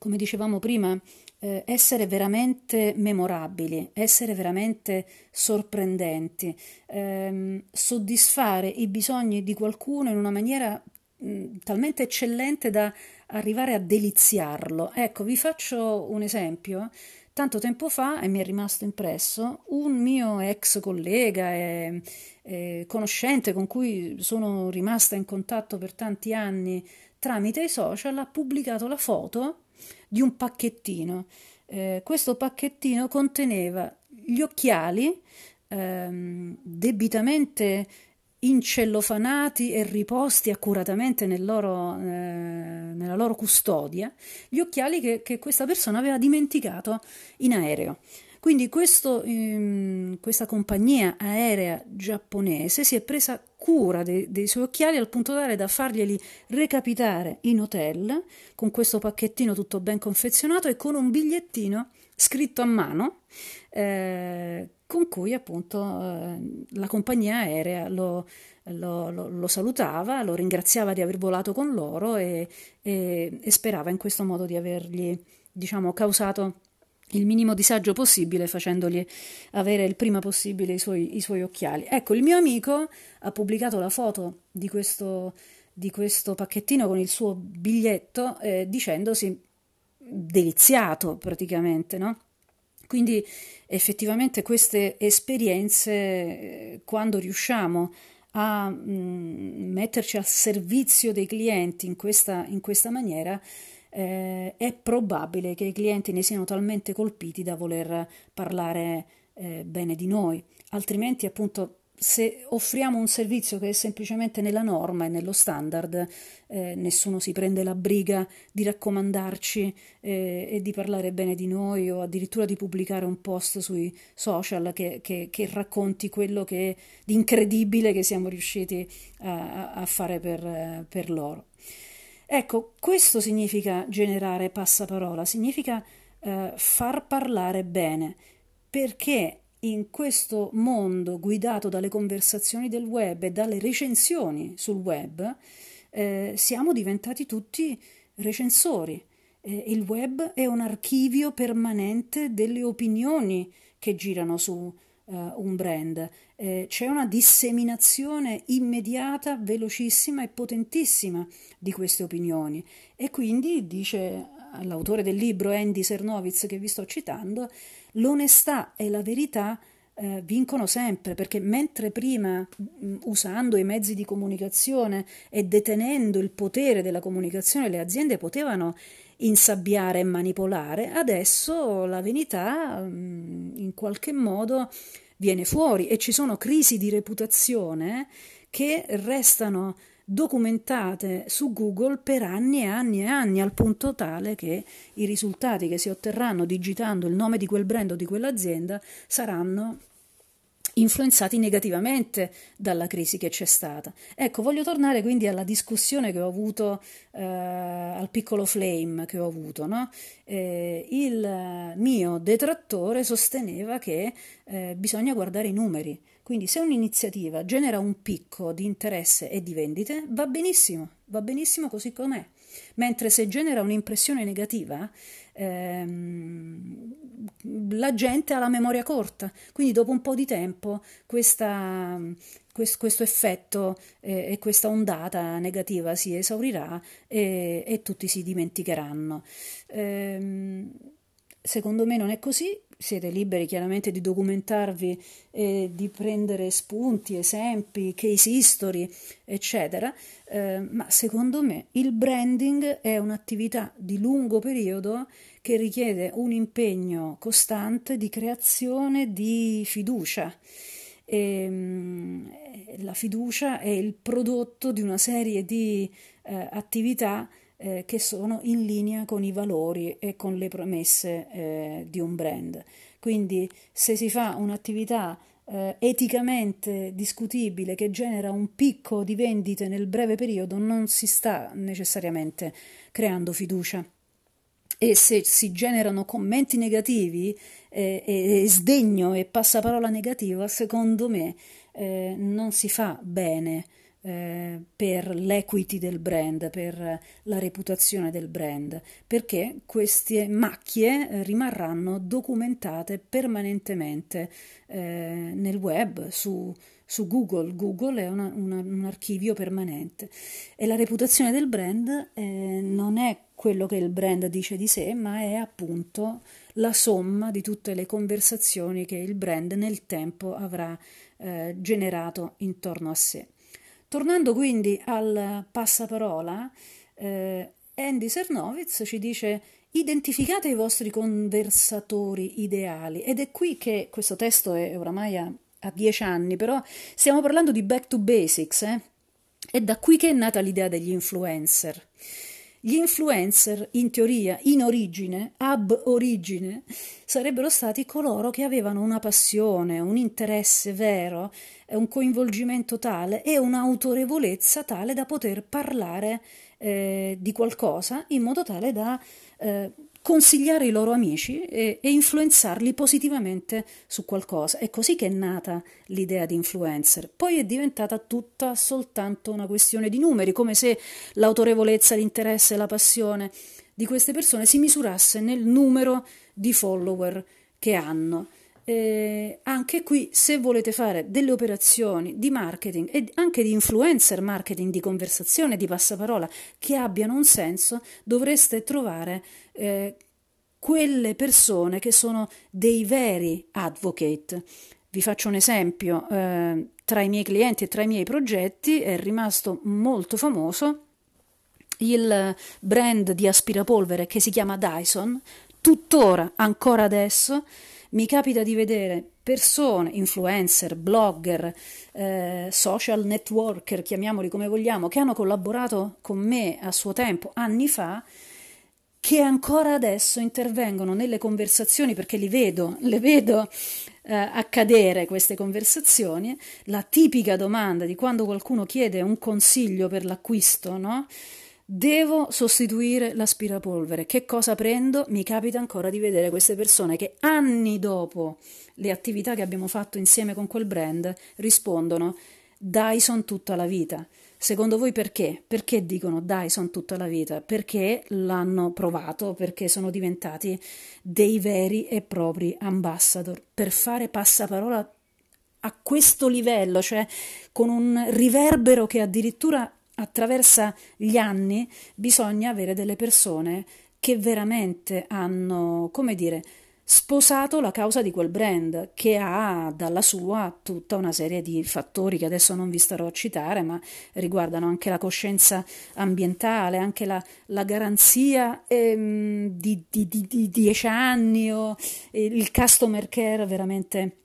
come dicevamo prima, eh, essere veramente memorabili, essere veramente sorprendenti, ehm, soddisfare i bisogni di qualcuno in una maniera mh, talmente eccellente da arrivare a deliziarlo. Ecco, vi faccio un esempio. Tanto tempo fa, e mi è rimasto impresso, un mio ex collega e, e conoscente con cui sono rimasta in contatto per tanti anni tramite i social ha pubblicato la foto di un pacchettino. Eh, questo pacchettino conteneva gli occhiali ehm, debitamente incellofanati e riposti accuratamente nel loro, eh, nella loro custodia, gli occhiali che, che, questa persona aveva dimenticato in aereo. Quindi questo, ehm, questa compagnia aerea giapponese si è presa cura de, dei suoi occhiali al punto tale da farglieli recapitare in hotel con questo pacchettino tutto ben confezionato e con un bigliettino scritto a mano eh, con cui appunto eh, la compagnia aerea lo, lo, lo, lo, salutava, lo ringraziava di aver volato con loro e, e, e sperava in questo modo di avergli diciamo causato il minimo disagio possibile facendogli avere il prima possibile i suoi, i suoi occhiali. Ecco, il mio amico ha pubblicato la foto di questo, di questo pacchettino con il suo biglietto eh, dicendosi deliziato praticamente, no? Quindi effettivamente queste esperienze, eh, quando riusciamo a mh, mm, metterci al servizio dei clienti in questa, in questa maniera, eh, è probabile che i clienti ne siano talmente colpiti da voler parlare eh, bene di noi, altrimenti appunto se offriamo un servizio che è semplicemente nella norma e nello standard, eh, nessuno si prende la briga di raccomandarci eh, e di parlare bene di noi o addirittura di pubblicare un post sui social che, che, che racconti quello che, di incredibile che siamo riusciti a, a fare per, per loro. Ecco, questo significa generare passaparola, significa eh, far parlare bene, perché in questo mondo guidato dalle conversazioni del web e dalle recensioni sul web, eh, siamo diventati tutti recensori. Eh, il web è un archivio permanente delle opinioni che girano su uh, un brand. Eh, c'è una disseminazione immediata, velocissima e potentissima di queste opinioni e quindi dice l'autore del libro Andy Sernovitz che vi sto citando, l'onestà e la verità eh, vincono sempre perché mentre prima mh, usando i mezzi di comunicazione e detenendo il potere della comunicazione le aziende potevano insabbiare e manipolare, adesso la verità mh, in qualche modo viene fuori e ci sono crisi di reputazione che restano documentate su Google per anni e anni e anni, al punto tale che i risultati che si otterranno digitando il nome di quel brand o di quell'azienda saranno influenzati negativamente dalla crisi che c'è stata. Ecco, voglio tornare quindi alla discussione che ho avuto, eh, al piccolo flame che ho avuto. No? Eh, il mio detrattore sosteneva che eh, bisogna guardare i numeri, quindi se un'iniziativa genera un picco di interesse e di vendite, va benissimo, va benissimo così com'è mentre se genera un'impressione negativa, ehm, la gente ha la memoria corta, quindi dopo un po' di tempo questa, questo, questo, effetto eh, e questa ondata negativa si esaurirà e, e tutti si dimenticheranno. Ehm, secondo me non è così, siete liberi chiaramente di documentarvi e di prendere spunti, esempi, case history, eccetera, eh, ma secondo me il branding è un'attività di lungo periodo che richiede un impegno costante di creazione di fiducia. E, ehm, la fiducia è il prodotto di una serie di eh, attività eh, che sono in linea con i valori e con le promesse eh, di un brand. Quindi se si fa un'attività eh, eticamente discutibile che genera un picco di vendite nel breve periodo, non si sta necessariamente creando fiducia. E se si generano commenti negativi eh, e sdegno e passaparola negativa, secondo me eh, non si fa bene eh, per l'equity del brand, per la reputazione del brand, perché queste macchie eh, rimarranno documentate permanentemente eh, nel web, su, su Google. Google è una, una, un archivio permanente e la reputazione del brand eh, non è quello che il brand dice di sé, ma è appunto la somma di tutte le conversazioni che il brand nel tempo avrà eh, generato intorno a sé. Tornando quindi al passaparola, eh, Andy Sernovitz ci dice identificate i vostri conversatori ideali ed è qui che questo testo è oramai a, a dieci anni, però stiamo parlando di back to basics, eh? è da qui che è nata l'idea degli influencer. Gli influencer, in teoria, in origine, ab origine, sarebbero stati coloro che avevano una passione, un interesse vero, un coinvolgimento tale e un'autorevolezza tale da poter parlare eh, di qualcosa in modo tale da eh, consigliare i loro amici e, e, influenzarli positivamente su qualcosa. È così che è nata l'idea di influencer. Poi è diventata tutta soltanto una questione di numeri, come se l'autorevolezza, l'interesse la passione di queste persone si misurasse nel numero di follower che hanno. Eh, anche qui, se volete fare delle operazioni di marketing e anche di influencer marketing, di conversazione, di passaparola che abbiano un senso, dovreste trovare eh, quelle persone che sono dei veri advocate. Vi faccio un esempio, eh, tra i miei clienti e tra i miei progetti è rimasto molto famoso il brand di aspirapolvere che si chiama Dyson, tuttora, ancora adesso, mi capita di vedere persone, influencer, blogger, eh, social networker, chiamiamoli come vogliamo, che hanno collaborato con me a suo tempo, anni fa, che ancora adesso intervengono nelle conversazioni perché li vedo, le vedo eh, accadere queste conversazioni, la tipica domanda di quando qualcuno chiede un consiglio per l'acquisto, no? Devo sostituire l'aspirapolvere. Che cosa prendo? Mi capita ancora di vedere queste persone che anni dopo le attività che abbiamo fatto insieme con quel brand rispondono Dyson tutta la vita. Secondo voi perché? Perché dicono Dyson tutta la vita? Perché l'hanno provato, perché sono diventati dei veri e propri ambassador. Per fare passaparola a questo livello, cioè con un riverbero che addirittura attraversa gli anni bisogna avere delle persone che veramente hanno, come dire, sposato la causa di quel brand che ha dalla sua tutta una serie di fattori che adesso non vi starò a citare, ma riguardano anche la coscienza ambientale, anche la, la garanzia ehm, di, di, di, di, dieci anni o il customer care veramente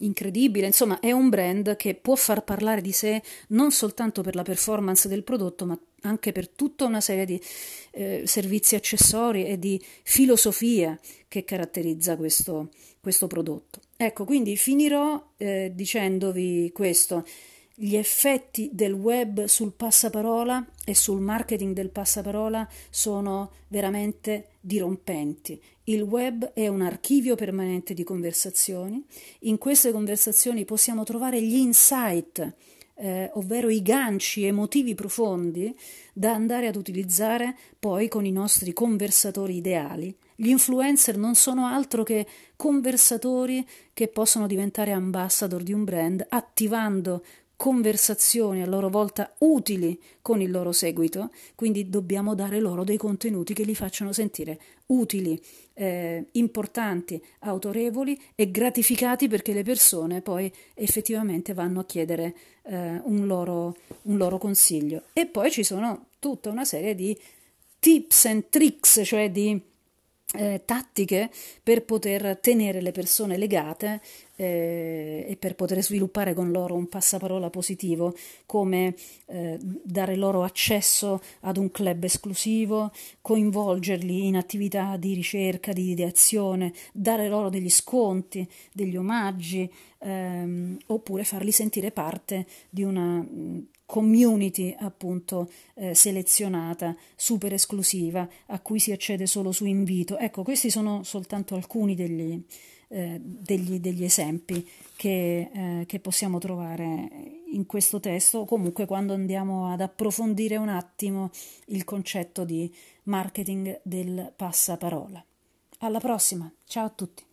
incredibile, insomma è un brand che può far parlare di sé non soltanto per la performance del prodotto, ma anche per tutta una serie di eh, servizi accessori e di filosofia che caratterizza questo, questo prodotto. Ecco, quindi finirò eh, dicendovi questo. Gli effetti del web sul passaparola e sul marketing del passaparola sono veramente dirompenti. Il web è un archivio permanente di conversazioni. In queste conversazioni possiamo trovare gli insight, eh, ovvero i ganci emotivi profondi da andare ad utilizzare poi con i nostri conversatori ideali. Gli influencer non sono altro che conversatori che possono diventare ambassador di un brand attivando conversazioni a loro volta utili con il loro seguito, quindi dobbiamo dare loro dei contenuti che li facciano sentire utili, eh, importanti, autorevoli e gratificati perché le persone poi effettivamente vanno a chiedere eh, un, loro, un loro consiglio. E poi ci sono tutta una serie di tips and tricks, cioè di eh, tattiche per poter tenere le persone legate eh, e per poter sviluppare con loro un passaparola positivo, come eh, dare loro accesso ad un club esclusivo, coinvolgerli in attività di ricerca, di ideazione, dare loro degli sconti, degli omaggi, ehm, oppure farli sentire parte di una community appunto eh, selezionata, super esclusiva, a cui si accede solo su invito. Ecco, questi sono soltanto alcuni degli, eh, degli, degli, esempi che, eh, che, possiamo trovare in questo testo o comunque quando andiamo ad approfondire un attimo il concetto di marketing del passaparola. Alla prossima, ciao a tutti.